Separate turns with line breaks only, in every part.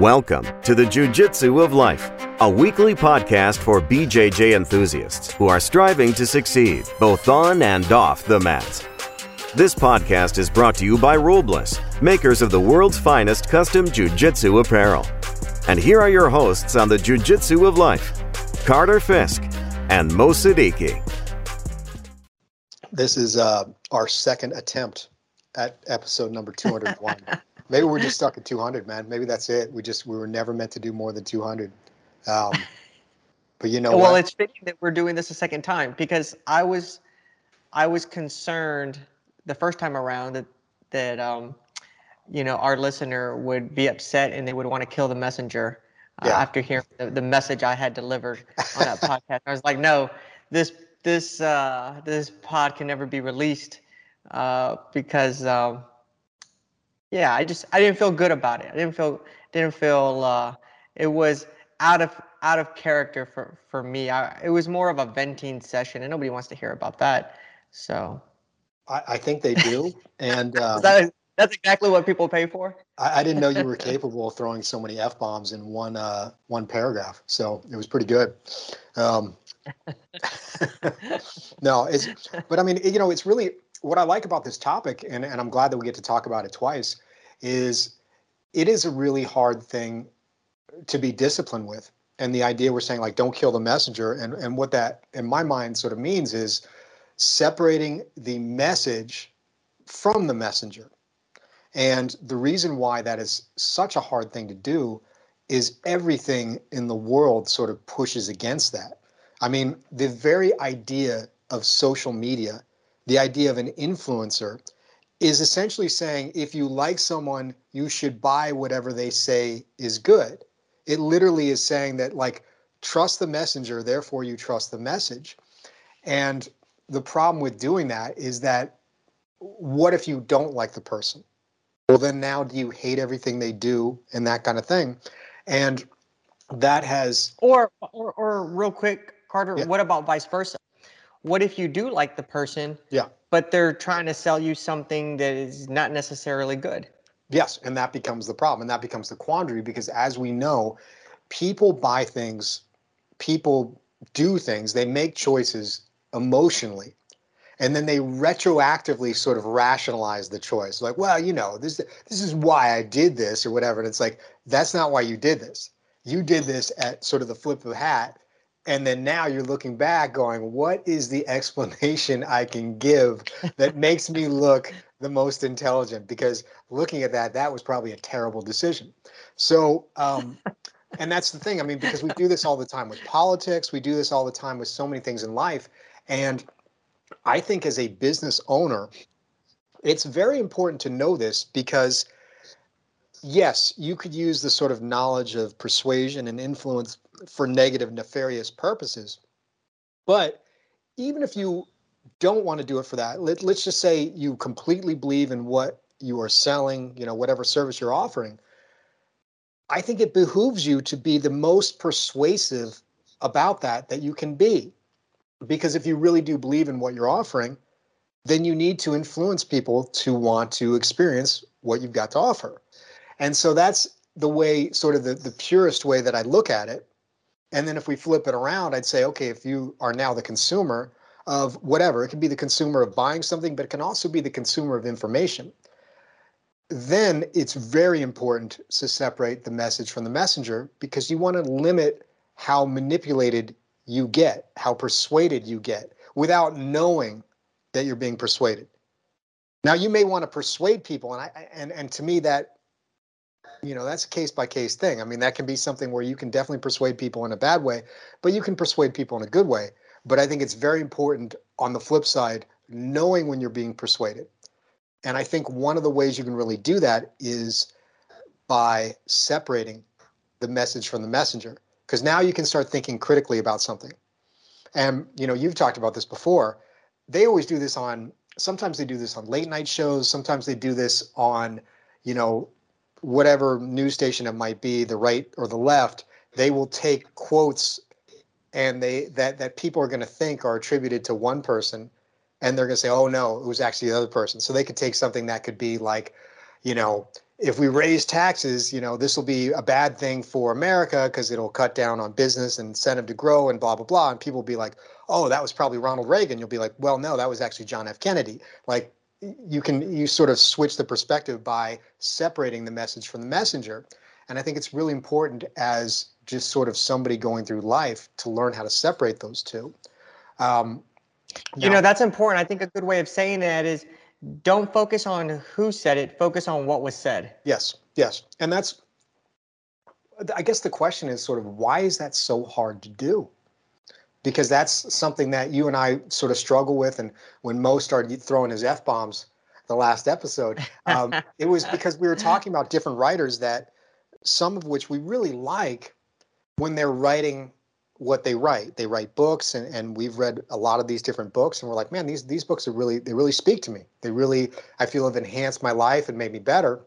Welcome to the Jiu-Jitsu of Life, a weekly podcast for BJJ enthusiasts who are striving to succeed both on and off the mats. This podcast is brought to you by Rulebliss, makers of the world's finest custom Jiu-Jitsu apparel. And here are your hosts on the Jiu-Jitsu of Life, Carter Fisk and Mo Siddiqui.
This is uh, our second attempt at episode number 201. Maybe we're just stuck at 200, man. Maybe that's it. We just we were never meant to do more than 200. Um, but you know
well,
what?
it's fitting that we're doing this a second time because I was I was concerned the first time around that that um, you know our listener would be upset and they would want to kill the messenger uh,
Yeah.
after hearing the, the message I had delivered on that podcast. I was like, no, this this uh, this pod can never be released uh, because um, yeah, I just I didn't feel good about it. I didn't feel didn't feel uh, it was out of out of character for for me. I, it was more of a venting session, and nobody wants to hear about that. So
I, I think they do. And um,
that, that's exactly what people pay for.
I, I didn't know you were capable of throwing so many f bombs in one uh, one paragraph. So it was pretty good. Um, no, it's but I mean, you know, it's really what I like about this topic, and, and I'm glad that we get to talk about it twice, is it is a really hard thing to be disciplined with. And the idea we're saying like don't kill the messenger, and, and what that in my mind sort of means is separating the message from the messenger. And the reason why that is such a hard thing to do is everything in the world sort of pushes against that. I mean, the very idea of social media, the idea of an influencer, is essentially saying if you like someone, you should buy whatever they say is good. It literally is saying that, like, trust the messenger, therefore you trust the message. And the problem with doing that is that what if you don't like the person? Well, then now do you hate everything they do and that kind of thing? And that has
Or or or real quick, Carter,
Yeah.
what about vice versa? What if you do like the person,
Yeah.
but they're trying to sell you something that is not necessarily good?
Yes, and that becomes the problem, and that becomes the quandary because, as we know, people buy things, people do things, they make choices emotionally, and then they retroactively sort of rationalize the choice. Like, well, you know, this this is why I did this or whatever. And it's like that's not why you did this. You did this at sort of the flip of a hat, and then now you're looking back, going, "What is the explanation I can give that makes me look the most intelligent?" Because looking at that, that was probably a terrible decision. So, um, and that's the thing. I mean, because we do this all the time with politics, we do this all the time with so many things in life. And I think as a business owner, it's very important to know this because, yes, you could use the sort of knowledge of persuasion and influence for negative, nefarious purposes. But even if you don't want to do it for that, let, let's just say you completely believe in what you are selling, you know, whatever service you're offering. I think it behooves you to be the most persuasive about that that you can be. Because if you really do believe in what you're offering, then you need to influence people to want to experience what you've got to offer. And so that's the way, sort of the, the purest way that I look at it. And then if we flip it around, I'd say, okay, if you are now the consumer of whatever, it can be the consumer of buying something, but it can also be the consumer of information then it's very important to separate the message from the messenger because you want to limit how manipulated you get, how persuaded you get without knowing that you're being persuaded. Now you may want to persuade people and I and and to me that you know that's a case by case thing. I mean that can be something where you can definitely persuade people in a bad way, but you can persuade people in a good way. But I think it's very important on the flip side knowing when you're being persuaded. And I think one of the ways you can really do that is by separating the message from the messenger. Because now you can start thinking critically about something. And you know, you've talked about this before. They always do this on sometimes they do this on late night shows, sometimes they do this on, you know, whatever news station it might be, the right or the left. They will take quotes and they that that people are going to think are attributed to one person and they're going to say, "Oh no, it was actually the other person." So they could take something that could be like, you know, if we raise taxes, you know, this will be a bad thing for America because it'll cut down on business and incentive to grow and blah blah blah. And people will be like, oh, that was probably Ronald Reagan. You'll be like, well, no, that was actually John F. Kennedy. Like you can you sort of switch the perspective by separating the message from the messenger. And I think it's really important as just sort of somebody going through life to learn how to separate those two. Um,
now, you know, that's important. I think a good way of saying that is don't focus on who said it, focus on what was said.
Yes, yes. And that's, I guess the question is sort of why is that so hard to do? Because that's something that you and I sort of struggle with. And when Mo started throwing his F bombs the last episode, um, it was because we were talking about different writers that some of which we really like when they're writing what they write. They write books, and, and we've read a lot of these different books, and we're like, man, these these books are really they really speak to me. They really I feel have enhanced my life and made me better.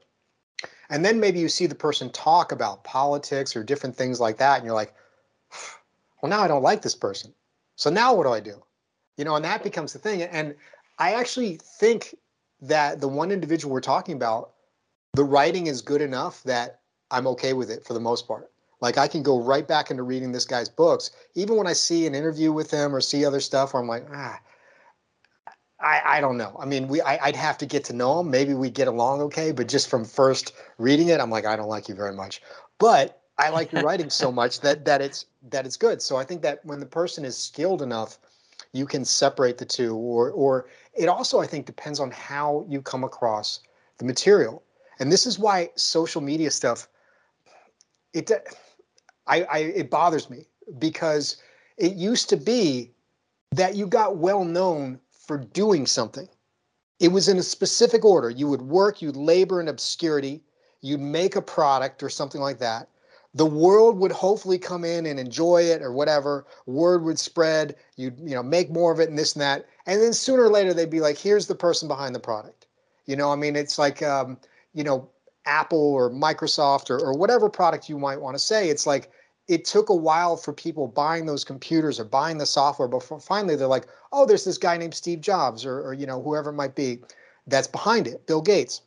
And then maybe you see the person talk about politics or different things like that, and you're like, well, now I don't like this person. So now what do I do? You know, and that becomes the thing. And I actually think that the one individual we're talking about, the writing is good enough that I'm okay with it for the most part. Like I can go right back into reading this guy's books, even when I see an interview with him or see other stuff where I'm like, ah, I, I don't know. I mean, we I, would have to get to know him. Maybe we get along okay, but just from first reading it, I'm like, I don't like you very much. But I like your writing so much that that it's that it's good. So I think that when the person is skilled enough, you can separate the two. Or or it also I think depends on how you come across the material. And this is why social media stuff. It I, I it bothers me because it used to be that you got well known for doing something. It was in a specific order. You would work, you'd labor in obscurity, you'd make a product or something like that. The world would hopefully come in and enjoy it or whatever. Word would spread. You'd you know make more of it and this and that. And then sooner or later they'd be like, here's the person behind the product. You know, I mean, it's like um, you know, Apple or Microsoft or, or whatever product you might want to say, it's like it took a while for people buying those computers or buying the software before finally they're like, oh, there's this guy named Steve Jobs or, or you know whoever it might be that's behind it, Bill Gates.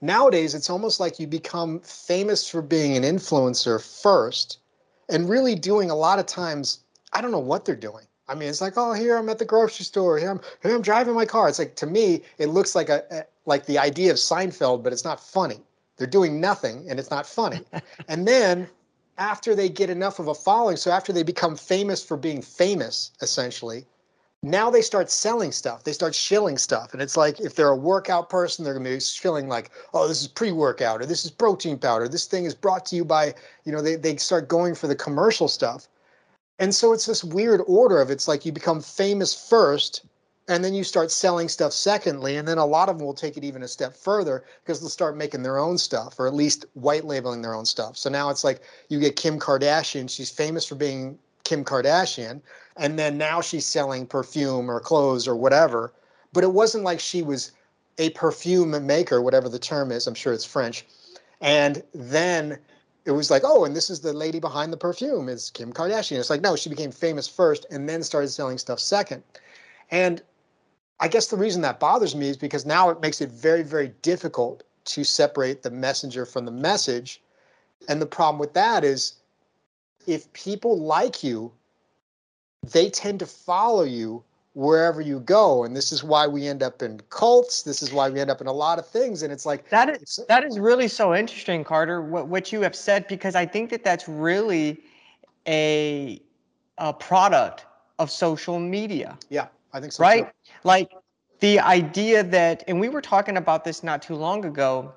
Nowadays, it's almost like you become famous for being an influencer first and really doing a lot of times, I don't know what they're doing. I mean, it's like, oh, here I'm at the grocery store. Here I'm, here I'm driving my car. It's like to me, it looks like a, a like the idea of Seinfeld, but it's not funny. They're doing nothing, and it's not funny. and then after they get enough of a following, so after they become famous for being famous, essentially, now they start selling stuff. They start shilling stuff. And it's like if they're a workout person, they're gonna be shilling like, oh, this is pre-workout or this is protein powder. This thing is brought to you by, you know, they, they start going for the commercial stuff. And so it's this weird order of it's like you become famous first and then you start selling stuff secondly and then a lot of them will take it even a step further because they'll start making their own stuff or at least white labeling their own stuff so now it's like you get kim kardashian she's famous for being kim kardashian and then now she's selling perfume or clothes or whatever but it wasn't like she was a perfume maker whatever the term is i'm sure it's french and then it was like, oh, and this is the lady behind the perfume is Kim Kardashian. It's like, no, she became famous first and then started selling stuff second. And I guess the reason that bothers me is because now it makes it very, very difficult to separate the messenger from the message. And the problem with that is if people like you, they tend to follow you wherever you go. And this is why we end up in cults. This is why we end up in a lot of things. And it's like
that is that is really so interesting carter what, what you have said because i think that that's really a a product of social media.
Yeah i think so
right?
too.
like the idea that and we were talking about this not too long ago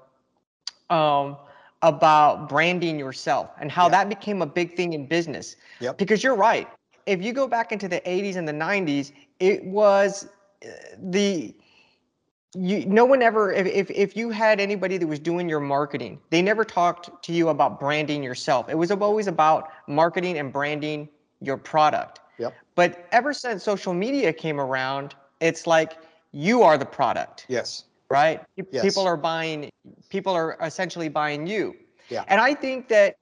um about branding yourself and how yeah. that became a big thing in business.
Yep.
because you're right. If you go back into the 80s and the 90s, it was uh, the you no one ever if, if if you had anybody that was doing your marketing they never talked to you about branding yourself. It was always about marketing and branding your product.
Yep.
but ever since social media came around it's like you are the product.
Yes
right
yes.
people are buying people are essentially buying you
yeah
and i think that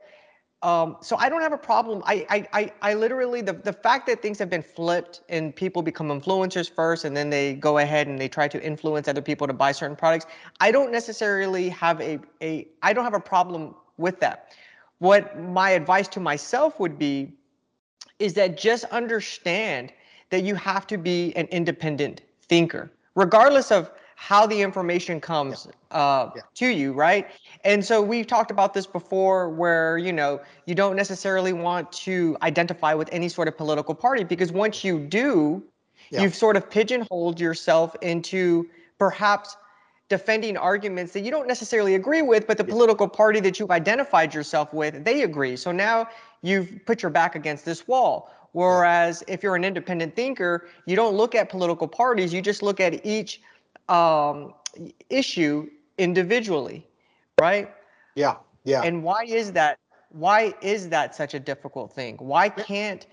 um, so I don't have a problem. I, I, I, I literally the, the fact that things have been flipped and people become influencers first and then they go ahead and they try to influence other people to buy certain products. I don't necessarily have a, a I don't have a problem with that. What my advice to myself would be is that just understand that you have to be an independent thinker, regardless of how the information comes yeah. Uh, yeah. to you, right? And so we've talked about this before where, you know, you don't necessarily want to identify with any sort of political party because once you do, yeah. you've sort of pigeonholed yourself into perhaps defending arguments that you don't necessarily agree with, but the political party that you've identified yourself with, they agree. So now you've put your back against this wall. Whereas if you're an independent thinker, you don't look at political parties, you just look at each um, issue individually, right?
Yeah, yeah.
And why is that? Why is that such a difficult thing? Why can't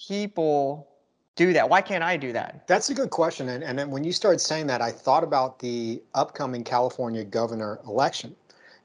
people do that? Why can't I do that?
That's a good question. And, and when you started saying that, I thought about the upcoming California governor election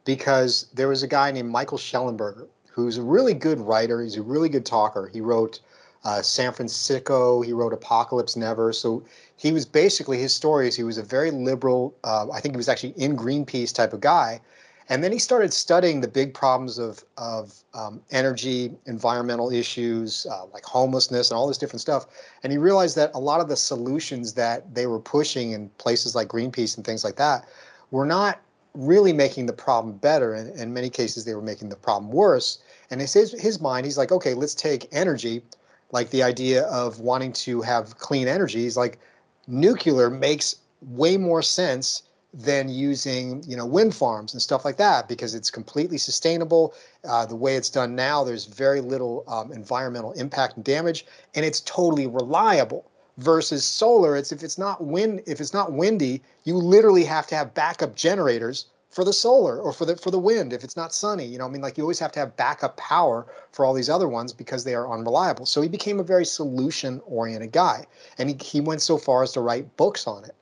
because there was a guy named Michael Shellenberger who's a really good writer. He's a really good talker. He wrote uh, San Fransicko. He wrote Apocalypse Never. So he was basically his stories. he was a very liberal. Uh, I think he was actually in Greenpeace type of guy, and then he started studying the big problems of of um, energy, environmental issues uh, like homelessness and all this different stuff. And he realized that a lot of the solutions that they were pushing in places like Greenpeace and things like that were not really making the problem better. And in many cases, they were making the problem worse. And in his, his mind, he's like, okay, let's take energy like the idea of wanting to have clean energy is like nuclear makes way more sense than using you know wind farms and stuff like that because it's completely sustainable. Uh, the way it's done now there's very little um, environmental impact and damage and it's totally reliable versus solar. It's if it's not wind if it's not windy you literally have to have backup generators for the solar or for the for the wind if it's not sunny you know i mean like you always have to have backup power for all these other ones because they are unreliable. So he became a very solution oriented guy and he, he went so far as to write books on it.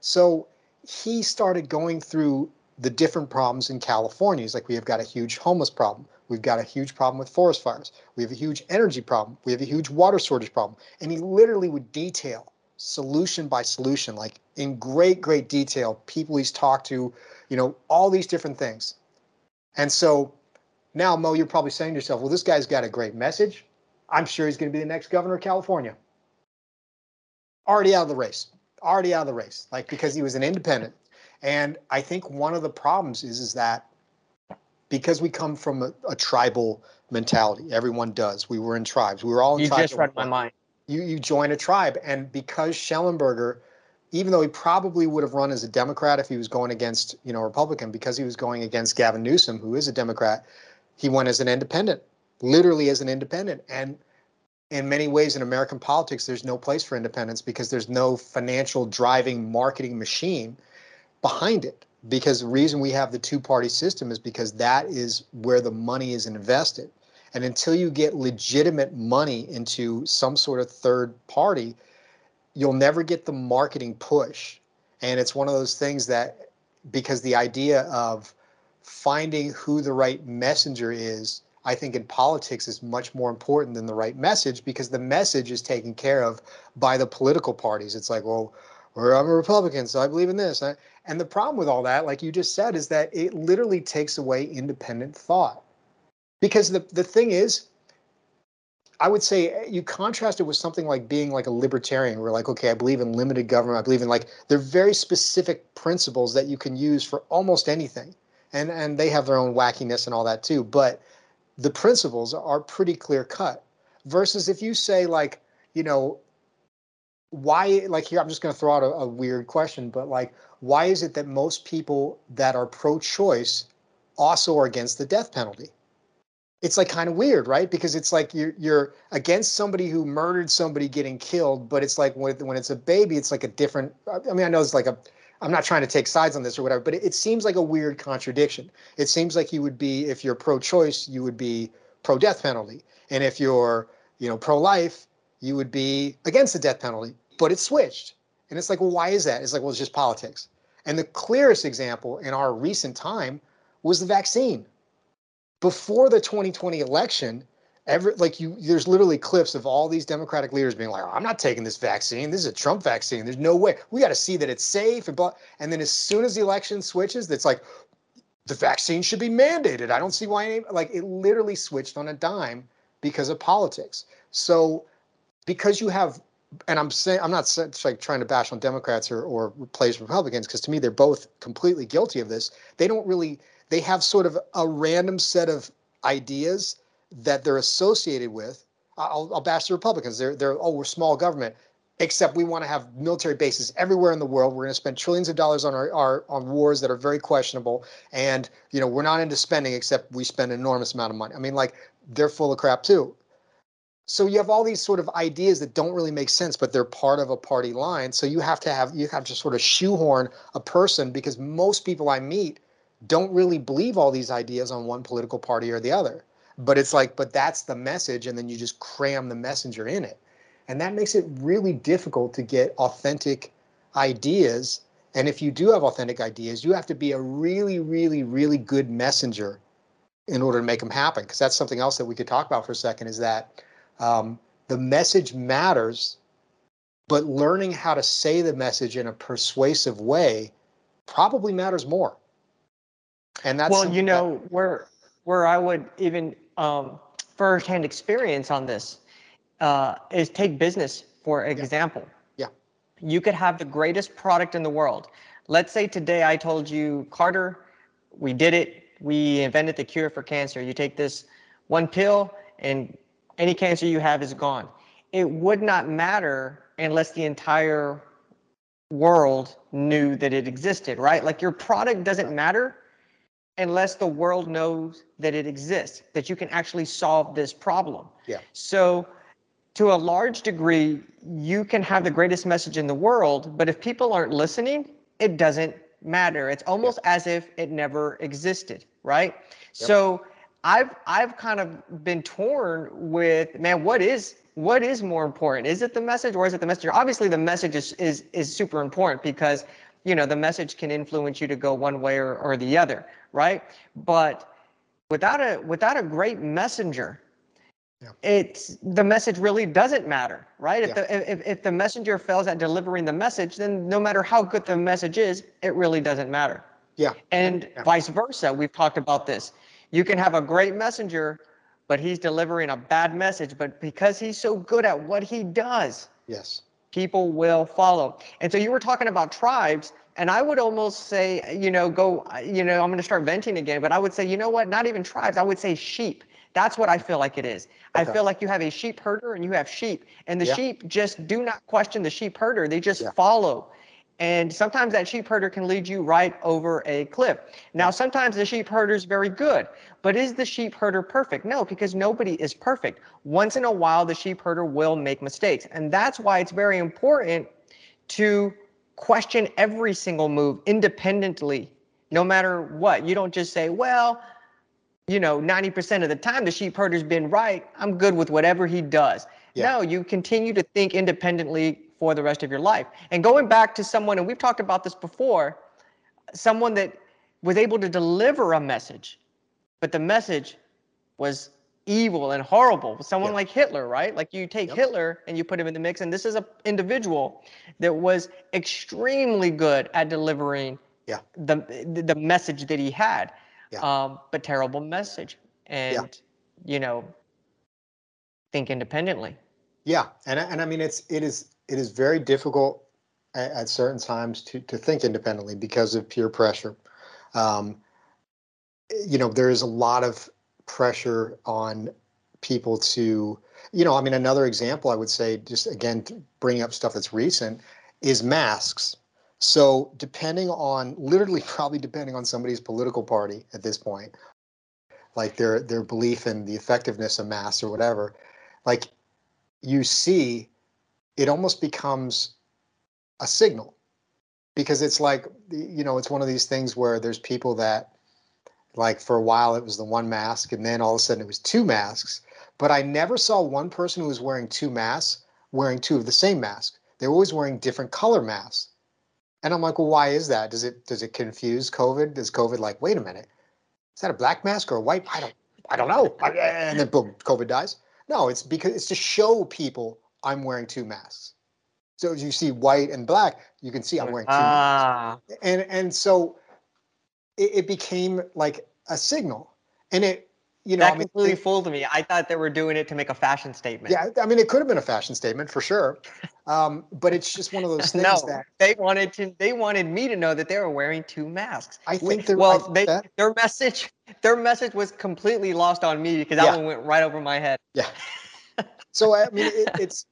So he started going through the different problems in california. He's like we have got a huge homeless problem. We've got a huge problem with forest fires. We have a huge energy problem. We have a huge water shortage problem. And he literally would detail solution by solution like in great great detail people he's talked to you know, all these different things. And so now, Mo, you're probably saying to yourself, well, this guy's got a great message. I'm sure he's going to be the next governor of California. Already out of the race. Already out of the race. Like because he was an independent. And I think one of the problems is, is that because we come from a, a tribal mentality, everyone does. We were in tribes. We were all in
you
tribes.
You just read my mind.
You you join a tribe. And because Shellenberger even though he probably would have run as a Democrat if he was going against, you know, Republican, because he was going against Gavin Newsom, who is a Democrat, he went as an independent, literally as an independent. And in many ways in American politics, there's no place for independence because there's no financial driving marketing machine behind it. Because the reason we have the two party system is because that is where the money is invested. And until you get legitimate money into some sort of third party, you'll never get the marketing push. And it's one of those things that because the idea of finding who the right messenger is, I think in politics is much more important than the right message because the message is taken care of by the political parties. It's like, well, I'm a Republican, so I believe in this. And the problem with all that, like you just said, is that it literally takes away independent thought. Because the, the thing is, I would say you contrast it with something like being like a libertarian. Where like, okay, I believe in limited government. I believe in like they're very specific principles that you can use for almost anything, and and they have their own wackiness and all that too. But the principles are pretty clear cut. Versus if you say like, you know, why like here I'm just going to throw out a, a weird question, but like, why is it that most people that are pro-choice also are against the death penalty? It's like kind of weird, right? Because it's like you're you're against somebody who murdered somebody getting killed, but it's like when when it's a baby, it's like a different. I mean, I know it's like a. I'm not trying to take sides on this or whatever, but it, it seems like a weird contradiction. It seems like you would be if you're pro-choice, you would be pro-death penalty, and if you're you know pro-life, you would be against the death penalty. But it's switched, and it's like, well, why is that? It's like, well, it's just politics. And the clearest example in our recent time was the vaccine before the 2020 election, every like you there's literally clips of all these democratic leaders being like oh, i'm not taking this vaccine. This is a trump vaccine. There's no way. We got to see that it's safe and blah. and then as soon as the election switches it's like the vaccine should be mandated. I don't see why any, like it literally switched on a dime because of politics. So because you have and i'm saying i'm not like trying to bash on democrats or, or replace republicans because to me they're both completely guilty of this. They don't really they have sort of a random set of ideas that they're associated with. I'll, I'll bash the Republicans. They're they're oh we're small government, except we want to have military bases everywhere in the world. We're going to spend trillions of dollars on our, our on wars that are very questionable, and you know we're not into spending except we spend an enormous amount of money. I mean like they're full of crap too. So you have all these sort of ideas that don't really make sense, but they're part of a party line. So you have to have you have to sort of shoehorn a person because most people I meet don't really believe all these ideas on one political party or the other. But it's like but that's the message and then you just cram the messenger in it. And that makes it really difficult to get authentic ideas. And if you do have authentic ideas you have to be a really really really good messenger in order to make them happen. Because that's something else that we could talk about for a second is that um, the message matters but learning how to say the message in a persuasive way probably matters more
and that's well you know that, where where i would even um, firsthand experience on this uh, is take business for example.
Yeah.
yeah. You could have the greatest product in the world. Let's say today I told you, Carter, we did it. We invented the cure for cancer. You take this one pill and any cancer you have is gone. It would not matter unless the entire world knew that it existed, right? Like your product doesn't matter unless the world knows that it exists, that you can actually solve this problem.
Yeah.
So to a large degree, you can have the greatest message in the world, but if people aren't listening, it doesn't matter. It's almost yep. as if it never existed, right? Yep. So I've I've kind of been torn with man, what is what is more important? Is it the message or is it the messenger? Obviously, the message is is is super important because you know the message can influence you to go one way or, or the other right? But without a without a great messenger, yeah. it's the message really doesn't matter, right? If yeah. the if, if the messenger fails at delivering the message, then no matter how good the message is, it really doesn't matter.
Yeah.
And yeah. vice versa. We've talked about this. You can have a great messenger, but he's delivering a bad message. But because he's so good at what he does,
yes,
people will follow. And so you were talking about tribes and I would almost say, you know, go, you know, I'm going to start venting again, but I would say, you know what? Not even tribes. I would say sheep. That's what I feel like it is. Okay. I feel like you have a sheep herder and you have sheep, and the yeah. sheep just do not question the sheep herder. They just yeah. follow. And sometimes that sheep herder can lead you right over a cliff. Now, sometimes the sheep herder is very good, but is the sheep herder perfect? No, because nobody is perfect. Once in a while, the sheep herder will make mistakes. And that's why it's very important to question every single move independently, no matter what. You don't just say, well, you know, 90% of the time the sheep herder's been right. I'm good with whatever he does. Yeah. No, you continue to think independently for the rest of your life. And going back to someone, and we've talked about this before, someone that was able to deliver a message, but the message was evil and horrible. Someone yeah. like Hitler, right? Like you take yep. Hitler and you put him in the mix, and this is an individual that was extremely good at delivering
yeah.
the the message that he had. Yeah. Um, but terrible message. And yeah. you know, think independently.
Yeah, and and I mean it's it is it is very difficult at, at certain times to to think independently because of peer pressure. Um, you know, there is a lot of pressure on people to you know i mean another example i would say just again bringing up stuff that's recent is masks so depending on literally probably depending on somebody's political party at this point like their their belief in the effectiveness of masks or whatever like you see it almost becomes a signal because it's like you know it's one of these things where there's people that like for a while it was the one mask and then all of a sudden it was two masks but i never saw one person who was wearing two masks wearing two of the same mask. They were always wearing different color masks. And i'm like well why is that? Does it does it confuse covid? Does covid like wait a minute is that a black mask or a white? I don't I don't know. And then boom, COVID dies. No, it's because it's to show people I'm wearing two masks. So as you see white and black, you can see I'm wearing two
Ah,
masks. And and so it, it became like a signal. And it, you know,
that
I mean,
completely
it-
fooled me. I thought they were doing it to make a fashion statement.
yeah, I mean, it could have been a fashion statement for sure. Um, but it's just one of those things
no,
that
they wanted to. They wanted me to know that they were wearing two masks.
I think they're-
well, they,
that-
their message, their message was completely lost on me because that
Yeah.
one went right over my head.
Yeah. so I mean, it, it's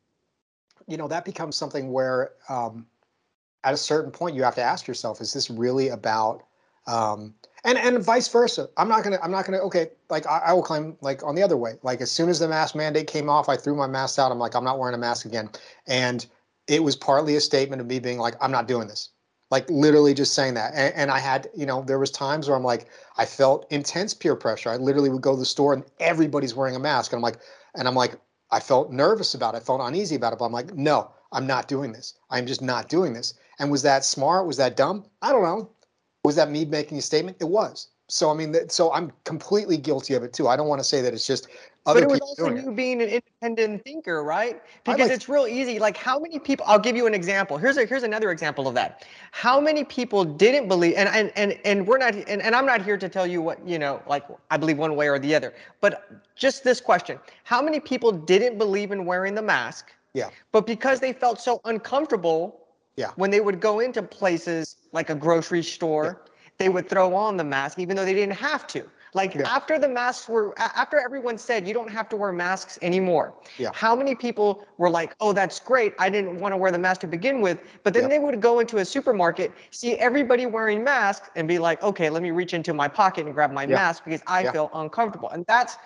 you know that becomes something where um, at a certain point you have to ask yourself: Is this really about? Um, and and vice versa. I'm not gonna. I'm not gonna. Okay, like I, I will claim like on the other way. Like as soon as the mask mandate came off, I threw my mask out. I'm like, I'm not wearing a mask again. And it was partly a statement of me being like, I'm not doing this. Like literally just saying that. And, and I had, you know, there was times where I'm like, I felt intense peer pressure. I literally would go to the store and everybody's wearing a mask. And I'm like, and I'm like, I felt nervous about it. I felt uneasy about it. But I'm like, no, I'm not doing this. I'm just not doing this. And was that smart? Was that dumb? I don't know. Was that me making a statement? It was. So I mean, so I'm completely guilty of it too. I don't want to say that it's just
but it was also
doing it.
you being an independent thinker, right? Because
like-
it's real easy. Like how many people? I'll give you an example. Here's a here's another example of that. How many people didn't believe? And and and and we're not. And, and I'm not here to tell you what you know. Like I believe one way or the other. But just this question: How many people didn't believe in wearing the mask?
Yeah.
But because they felt so uncomfortable
Yeah.
when they would go into places like a grocery store, they would throw on the mask even though they didn't have to. Like
Yeah.
after the masks were, after everyone said you don't have to wear masks anymore,
Yeah.
how many people were like, oh, that's great. I didn't want to wear the mask to begin with. But then
Yeah.
they would go into a supermarket, see everybody wearing masks, and be like, okay, let me reach into my pocket and grab my mask because I feel uncomfortable. And that's,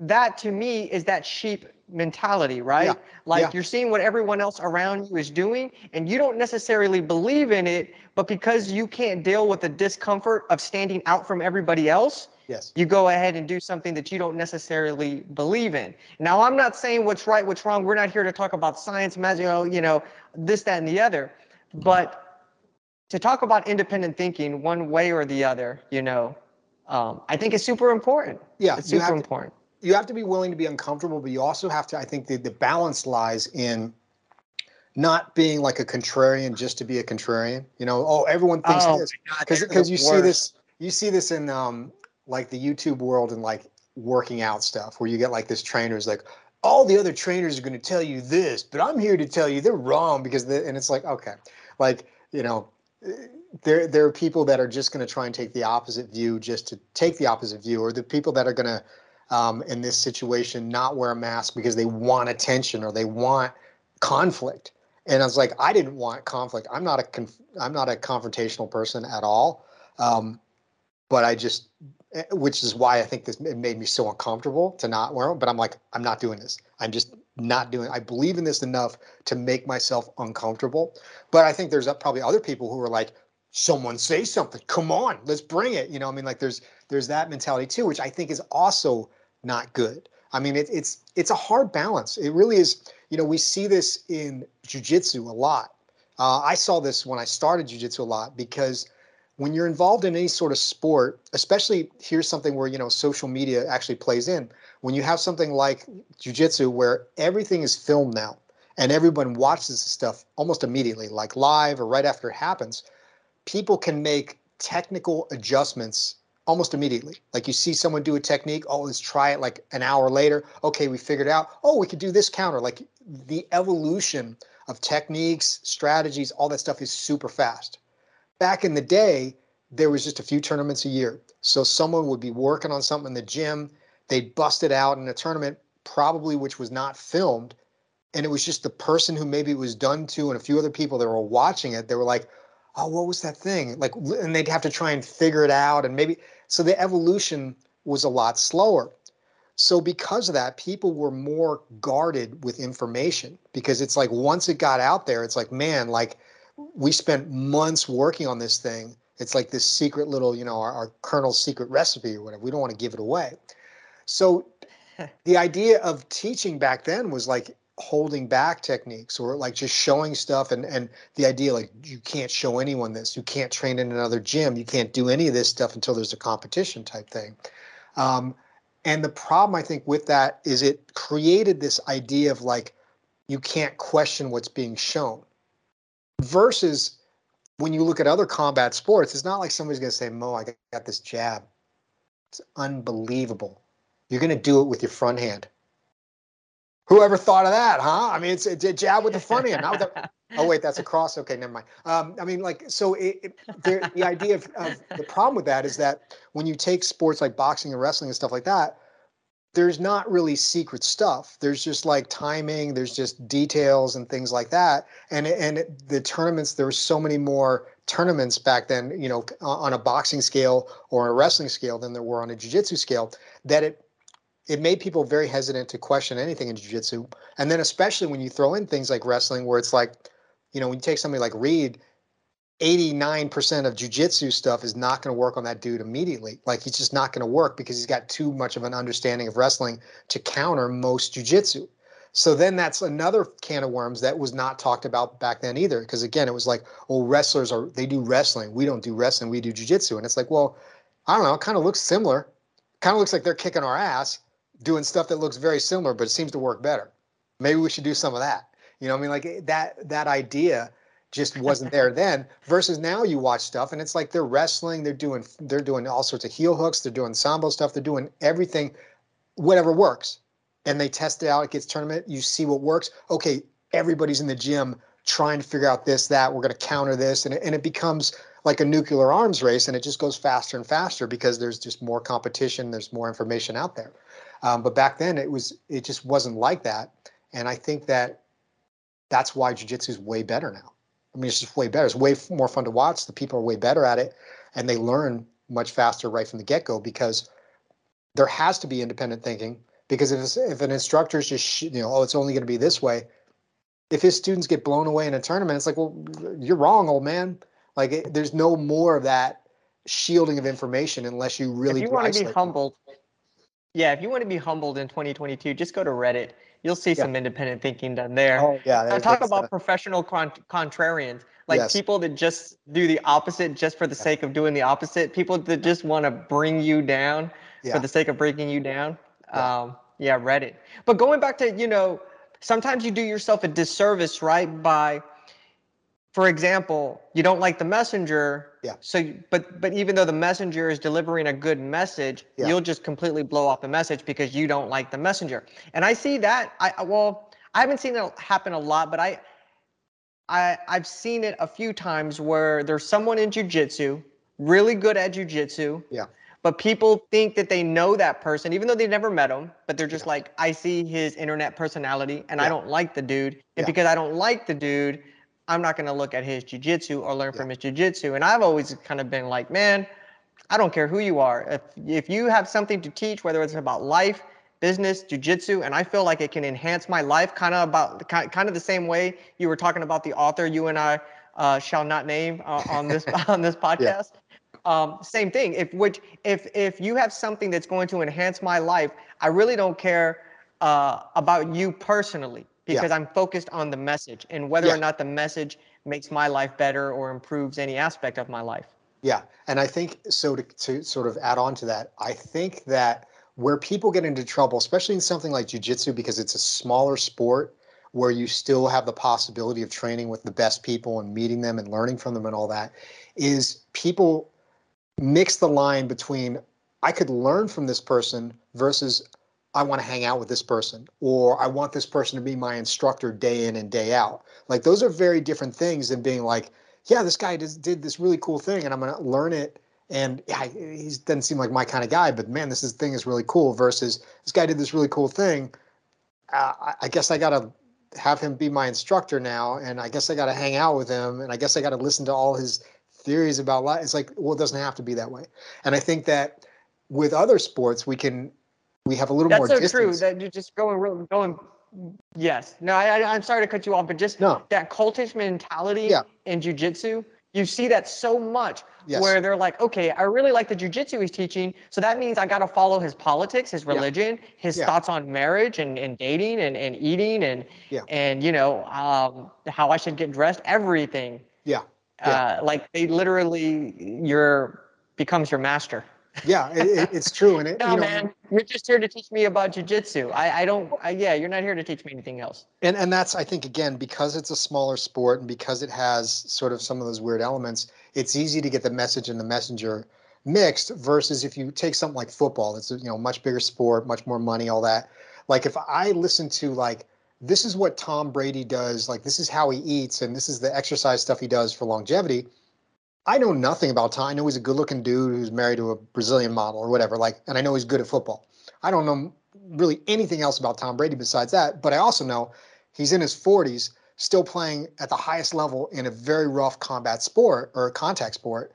that to me is that sheep mentality, right?
Yeah.
Like
Yeah.
you're seeing what everyone else around you is doing and you don't necessarily believe in it, but because you can't deal with the discomfort of standing out from everybody else,
Yes.
you go ahead and do something that you don't necessarily believe in. Now, I'm not saying what's right, what's wrong. We're not here to talk about science, magic, you know, you know, this, that, and the other. But to talk about independent thinking one way or the other, you know, um, I think it's super important.
Yeah,
It's super
have to-
important.
you have to be willing to be uncomfortable, but you also have to. I think the, the balance lies in not being like a contrarian just to be a contrarian. You know, oh, everyone thinks
Oh
this because because you see this you see this in um like the YouTube world and like working out stuff where you get like this trainer who's like all the other trainers are going to tell you this, but I'm here to tell you they're wrong because the, and it's like okay, like you know. eh, There, there are people that are just going to try and take the opposite view just to take the opposite view, or the people that are going to um, in this situation not wear a mask because they want attention or they want conflict. And I was like, I didn't want conflict. I'm not a conf- I'm not a confrontational person at all. Um, but I just, which is why I think this made me so uncomfortable to not wear them. But I'm like, I'm not doing this. I'm just not doing. I believe in this enough to make myself uncomfortable. But I think there's probably other people who are like, someone say something. Come on, let's bring it. You know, I mean, like there's there's that mentality too, which I think is also not good. I mean, it, it's it's a hard balance. It really is. You know, we see this in jujitsu a lot. Uh, I saw this when I started jujitsu a lot because when you're involved in any sort of sport, especially here's something where you know social media actually plays in. When you have something like jujitsu where everything is filmed now and everyone watches this stuff almost immediately, like live or right after it happens, people can make technical adjustments almost immediately. Like you see someone do a technique, oh, let's try it like an hour later. Okay, we figured out, oh, we could do this counter. Like the evolution of techniques, strategies, all that stuff is super fast. Back in the day, there was just a few tournaments a year. So someone would be working on something in the gym, they'd bust it out in a tournament, probably which was not filmed. And it was just the person who maybe it was done to and a few other people that were watching it. They were like, oh, what was that thing? Like, and they'd have to try and figure it out. And maybe, so the evolution was a lot slower. So because of that, people were more guarded with information because it's like once it got out there, it's like, man, like we spent months working on this thing. It's like this secret little, you know, our, our colonel's secret recipe or whatever. We don't want to give it away. So the idea of teaching back then was like holding back techniques or like just showing stuff and and the idea like you can't show anyone this you can't train in another gym you can't do any of this stuff until there's a competition type thing um, And the problem I think with that is it created this idea of like you can't question what's being shown. Versus when you look at other combat sports, it's not like somebody's going to say, Mo, I got this jab. It's unbelievable. You're going to do it with your front hand. Whoever thought of that, huh? I mean, it's a jab with the front hand. Not with the, oh, wait, that's a cross. Okay, never mind. Um, I mean, like, so it, it, the, the idea of, of the problem with that is that when you take sports like boxing and wrestling and stuff like that, there's not really secret stuff. There's just like timing, there's just details and things like that. And and the tournaments, there were so many more tournaments back then, you know, on a boxing scale or a wrestling scale than there were on a jiu-jitsu scale that it it made people very hesitant to question anything in jiu-jitsu. And then especially when you throw in things like wrestling where it's like, you know, when you take somebody like Reed 89% of jujitsu stuff is not going to work on that dude immediately. Like he's just not going to work because he's got too much of an understanding of wrestling to counter most jujitsu. So then that's another can of worms that was not talked about back then either. Because again, it was like, well, wrestlers are they do wrestling. We don't do wrestling. We do jujitsu. And it's like, well, I don't know. It kind of looks similar. Kind of looks like they're kicking our ass, doing stuff that looks very similar, but it seems to work better. Maybe we should do some of that. You know, I mean, like eh, that that idea just wasn't there then versus now you watch stuff and it's like they're wrestling they're doing they're doing all sorts of heel hooks they're doing sambo stuff they're doing everything whatever works. And they test it out it gets tournament you see what works. Okay everybody's in the gym trying to figure out this that we're going to counter this and it, and it becomes like a nuclear arms race and it just goes faster and faster because there's just more competition there's more information out there. Um, but back then it was it just wasn't like that. And i think that that's why jiu-jitsu is way better now I mean, it's just way better. It's way more fun to watch. The people are way better at it, and they learn much faster right from the get go because there has to be independent thinking. Because if if an instructor is just you know, oh, it's only going to be this way. If his students get blown away in a tournament, it's like, well, you're wrong, old man. Like, it, there's no more of that shielding of information unless you really.
If you want to be humbled, yeah, if you want to be humbled in 2022, just go to Reddit You'll see yeah. some independent thinking done there.
Oh yeah.
talk about professional con- contrarians, like yes. people that just do the opposite just for the yeah. sake of doing the opposite. People that just want to bring you down yeah. for the sake of breaking you down. Yeah. Um, yeah, Reddit. But going back to you know, sometimes you do yourself a disservice, right, by for example, you don't like the messenger.
Yeah.
So, but but even though the messenger is delivering a good message, yeah. you'll just completely blow off the message because you don't like the messenger. And I see that. I well, I haven't seen it happen a lot, but I, I I've seen it a few times where there's someone in jujitsu, really good at jujitsu.
Yeah.
But people think that they know that person, even though they've never met him. But they're just yeah. like, I see his internet personality, and yeah. I don't like the dude. And yeah. because I don't like the dude, I'm not going to look at his jujitsu or learn yeah. from his jujitsu. And I've always kind of been like, man, I don't care who you are. If if you have something to teach, whether it's about life, business, jujitsu, and I feel like it can enhance my life, kind of about kind of the same way you were talking about the author you and I uh, shall not name uh, on this on this podcast. Yeah. Um, same thing. If which if if you have something that's going to enhance my life, I really don't care uh, about you personally because yeah. I'm focused on the message and whether yeah. or not the message makes my life better or improves any aspect of my life.
Yeah. And I think so to, to sort of add on to that, I think that where people get into trouble, especially in something like jujitsu, because it's a smaller sport where you still have the possibility of training with the best people and meeting them and learning from them and all that, is people mix the line between I could learn from this person versus I want to hang out with this person or I want this person to be my instructor day in and day out. Like those are very different things than being like, yeah, this guy did, did this really cool thing and I'm going to learn it. And yeah, he doesn't seem like my kind of guy, but man, this is, thing is really cool versus this guy did this really cool thing. Uh, I, I guess I got to have him be my instructor now. And I guess I got to hang out with him. And I guess I got to listen to all his theories about life. It's like, well, it doesn't have to be that way. And I think that with other sports, we can we have a little
That's
more That's
so
distance.
true that you're just going going yes no I, am sorry to cut you off but just
no.
that cultish mentality
yeah.
in jujitsu you see that so much
yes.
where they're like okay I really like the jujitsu he's teaching so that means I got to follow his politics his religion yeah. his yeah. thoughts on marriage and, and dating and, and eating and
yeah.
and you know um, how I should get dressed everything
yeah.
Uh, like they literally your becomes your master
Yeah, it, it, it's true, and it,
no,
you know,
man, you're just here to teach me about jujitsu. I, I don't. I, yeah, you're not here to teach me anything else.
and and that's I think again because it's a smaller sport and because it has sort of some of those weird elements, it's easy to get the message and the messenger mixed. Versus if you take something like football, it's you know much bigger sport, much more money, all that. Like if I listen to like this is what Tom Brady does, like this is how he eats, and this is the exercise stuff he does for longevity. I know nothing about Tom. I know he's a good-looking dude who's married to a Brazilian model or whatever. Like, and I know he's good at football. I don't know really anything else about Tom Brady besides that. But I also know he's in his 40s, still playing at the highest level in a very rough combat sport or a contact sport.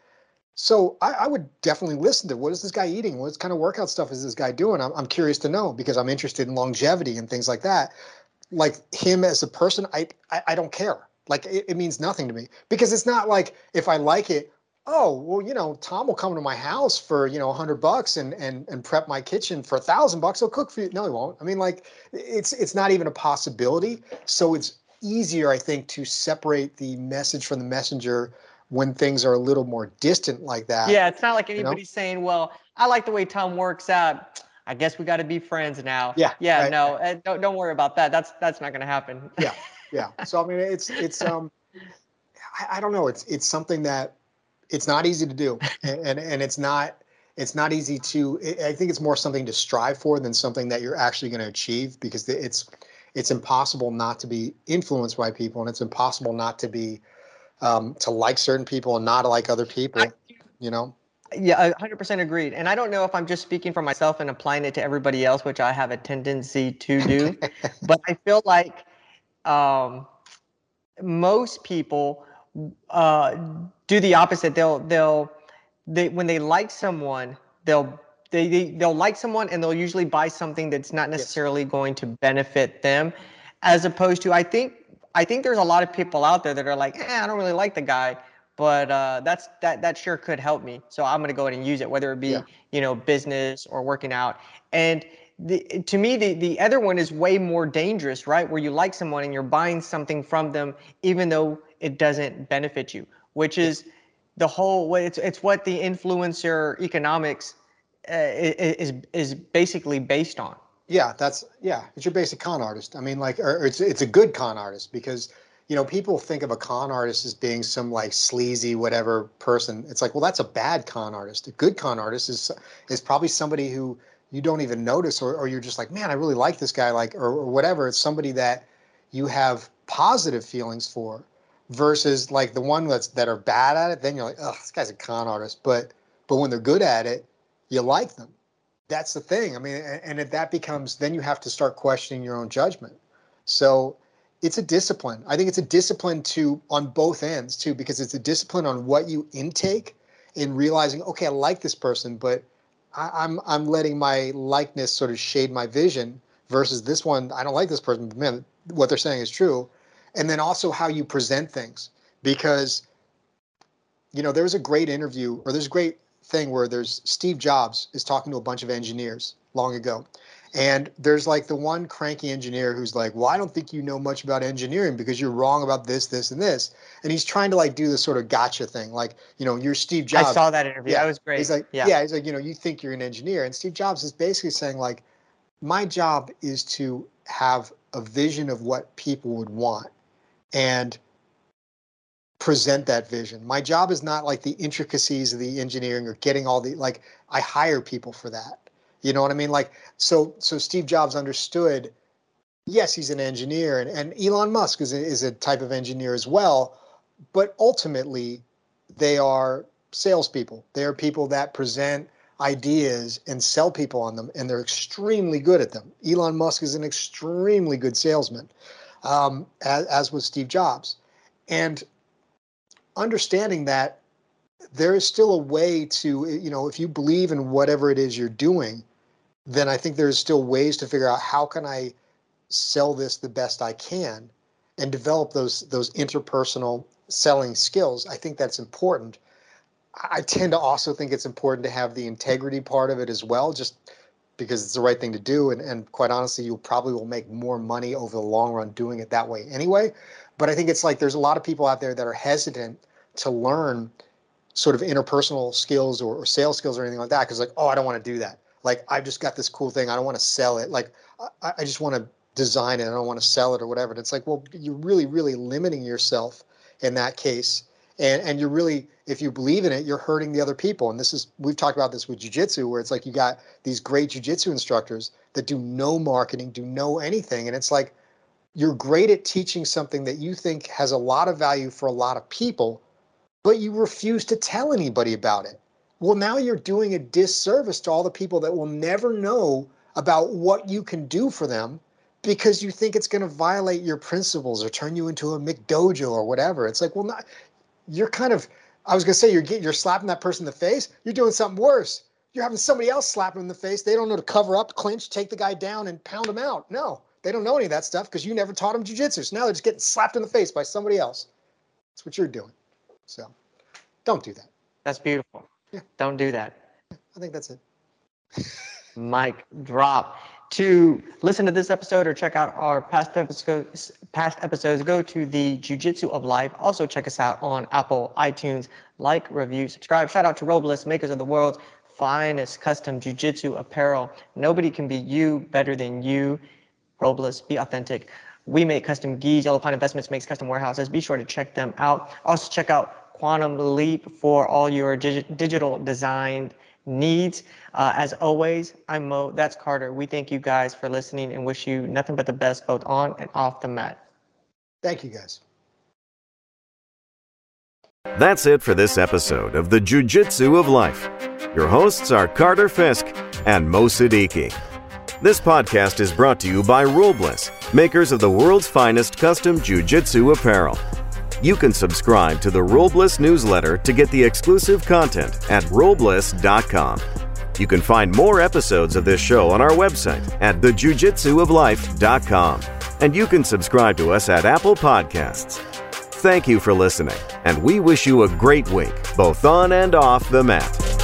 So I, I would definitely listen to what is this guy eating? What kind of workout stuff is this guy doing? I'm, I'm curious to know because I'm interested in longevity and things like that. Like him as a person, I I, I don't care. Like it, it means nothing to me because it's not like if I like it, oh well, you know, Tom will come to my house for you know a hundred bucks and and and prep my kitchen for a thousand bucks. He'll cook for you. No, he won't. I mean, like it's it's not even a possibility. So it's easier, I think, to separate the message from the messenger when things are a little more distant like that.
Yeah, it's not like
know?
anybody's saying, "Well, I like the way Tom works out. I guess we got to be friends now."
Yeah,
Yeah.
right,
no, uh, don't don't worry about that. That's that's not gonna happen.
Yeah. yeah so i mean it's it's um I, I don't know it's it's something that it's not easy to do and and, and it's not it's not easy to i I think it's more something to strive for than something that you're actually going to achieve because it's it's impossible not to be influenced by people and it's impossible not to be um, to like certain people and not like other people you know
Yeah, 100% agreed. And I don't know if I'm just speaking for myself and applying it to everybody else, which I have a tendency to do. but I feel like um, most people uh, do the opposite. They'll they'll they when they like someone, they'll they, they they'll like someone and they'll usually buy something that's not necessarily going to benefit them, as opposed to I think I think there's a lot of people out there that are like, eh, I don't really like the guy, but uh, that's that that sure could help me. So I'm gonna go ahead and use it, whether it be
Yeah.
you know business or working out. And the, to me, the the other one is way more dangerous, right? Where you like someone and you're buying something from them, even though it doesn't benefit you, which is the whole. It's it's what the influencer economics uh, is is basically based on.
Yeah, that's yeah. It's your basic con artist. I mean, like, or it's it's a good con artist because you know people think of a con artist as being some like sleazy whatever person. It's like, well, that's a bad con artist. A good con artist is is probably somebody who you don't even notice, or or you're just like, man, I really like this guy, like, or, or whatever. It's somebody that you have positive feelings for, versus like the one that's that are bad at it. Then you're like, oh, this guy's a con artist. But but when they're good at it, you like them that's the thing. I mean, and, and if that becomes, then you have to start questioning your own judgment. So it's a discipline. I think it's a discipline to on both ends too, because it's a discipline on what you intake in realizing, okay, I like this person, but I, I'm I'm letting my likeness sort of shade my vision versus this one, I don't like this person, but man, what they're saying is true. And then also how you present things. Because, you know, there's a great interview or there's a great thing where there's Steve Jobs is talking to a bunch of engineers long ago. And there's like the one cranky engineer who's like, Well, I don't think you know much about engineering because you're wrong about this, this, and this. And he's trying to like do this sort of gotcha thing. Like, you know, you're Steve Jobs.
I saw that interview.
Yeah.
That was great.
He's like,
yeah.
yeah. he's like, you know, you think you're an engineer. And Steve Jobs is basically saying, like, my job is to have a vision of what people would want and present that vision. My job is not like the intricacies of the engineering or getting all the like I hire people for that. You know what I mean? Like so so Steve Jobs understood yes, he's an engineer and, and Elon Musk is a, is a type of engineer as well, but ultimately they are salespeople. They are people that present ideas and sell people on them, and they're extremely good at them. Elon Musk is an extremely good salesman, um, as, as was Steve Jobs. And understanding that there is still a way to, you know, if you believe in whatever it is you're doing, then I think there's still ways to figure out how can I sell this the best I can and develop those those interpersonal selling skills. I think that's important. I tend to also think it's important to have the integrity part of it as well, just because it's the right thing to do. And, and quite honestly, you probably will make more money over the long run doing it that way anyway. But I think it's like there's a lot of people out there that are hesitant to learn sort of interpersonal skills or, or sales skills or anything like that because like oh i don't want to do that like i've just got this cool thing i don't want to sell it like i, I just want to design it i don't want to sell it or whatever and it's like well you're really really limiting yourself in that case and and you're really if you believe in it you're hurting the other people and this is we've talked about this with jiu-jitsu where it's like you got these great jiu-jitsu instructors that do no marketing do no anything and it's like you're great at teaching something that you think has a lot of value for a lot of people but you refuse to tell anybody about it. Well, now you're doing a disservice to all the people that will never know about what you can do for them because you think it's going to violate your principles or turn you into a McDojo or whatever. It's like, well, not, you're kind of, I was going to say, you're getting, you're slapping that person in the face. You're doing something worse. You're having somebody else slap them in the face. They don't know to cover up, clinch, take the guy down, and pound him out. No, they don't know any of that stuff because you never taught them jujitsu. So now they're just getting slapped in the face by somebody else. That's what you're doing. So don't do that.
That's beautiful. Yeah. Don't do that.
I think that's it.
Mic drop. To listen to this episode or check out our past episodes, past episodes, go to the Jiu-Jitsu of Life. Also check us out on Apple, iTunes. Like, review, subscribe. Shout out to Robles, makers of the world's finest custom Jiu-Jitsu apparel. Nobody can be you better than you. Robles, be authentic. We make custom gis. Yellow Pine Investments makes custom warehouses. Be sure to check them out. Also check out Quantum Leap for all your digi- digital design needs. Uh, as always, I'm Mo. That's Carter. We thank you guys for listening and wish you nothing but the best both on and off the mat.
Thank you guys.
That's it for this episode of the Jiu Jitsu of Life. Your hosts are Carter Fisk and Mo Siddiqui. This podcast is brought to you by Robles, makers of the world's finest custom Jiu Jitsu apparel. You can subscribe to the Robles newsletter to get the exclusive content at robles.com. You can find more episodes of this show on our website at thejujitsuoflife.com. And you can subscribe to us at Apple Podcasts. Thank you for listening, and we wish you a great week, both on and off the mat.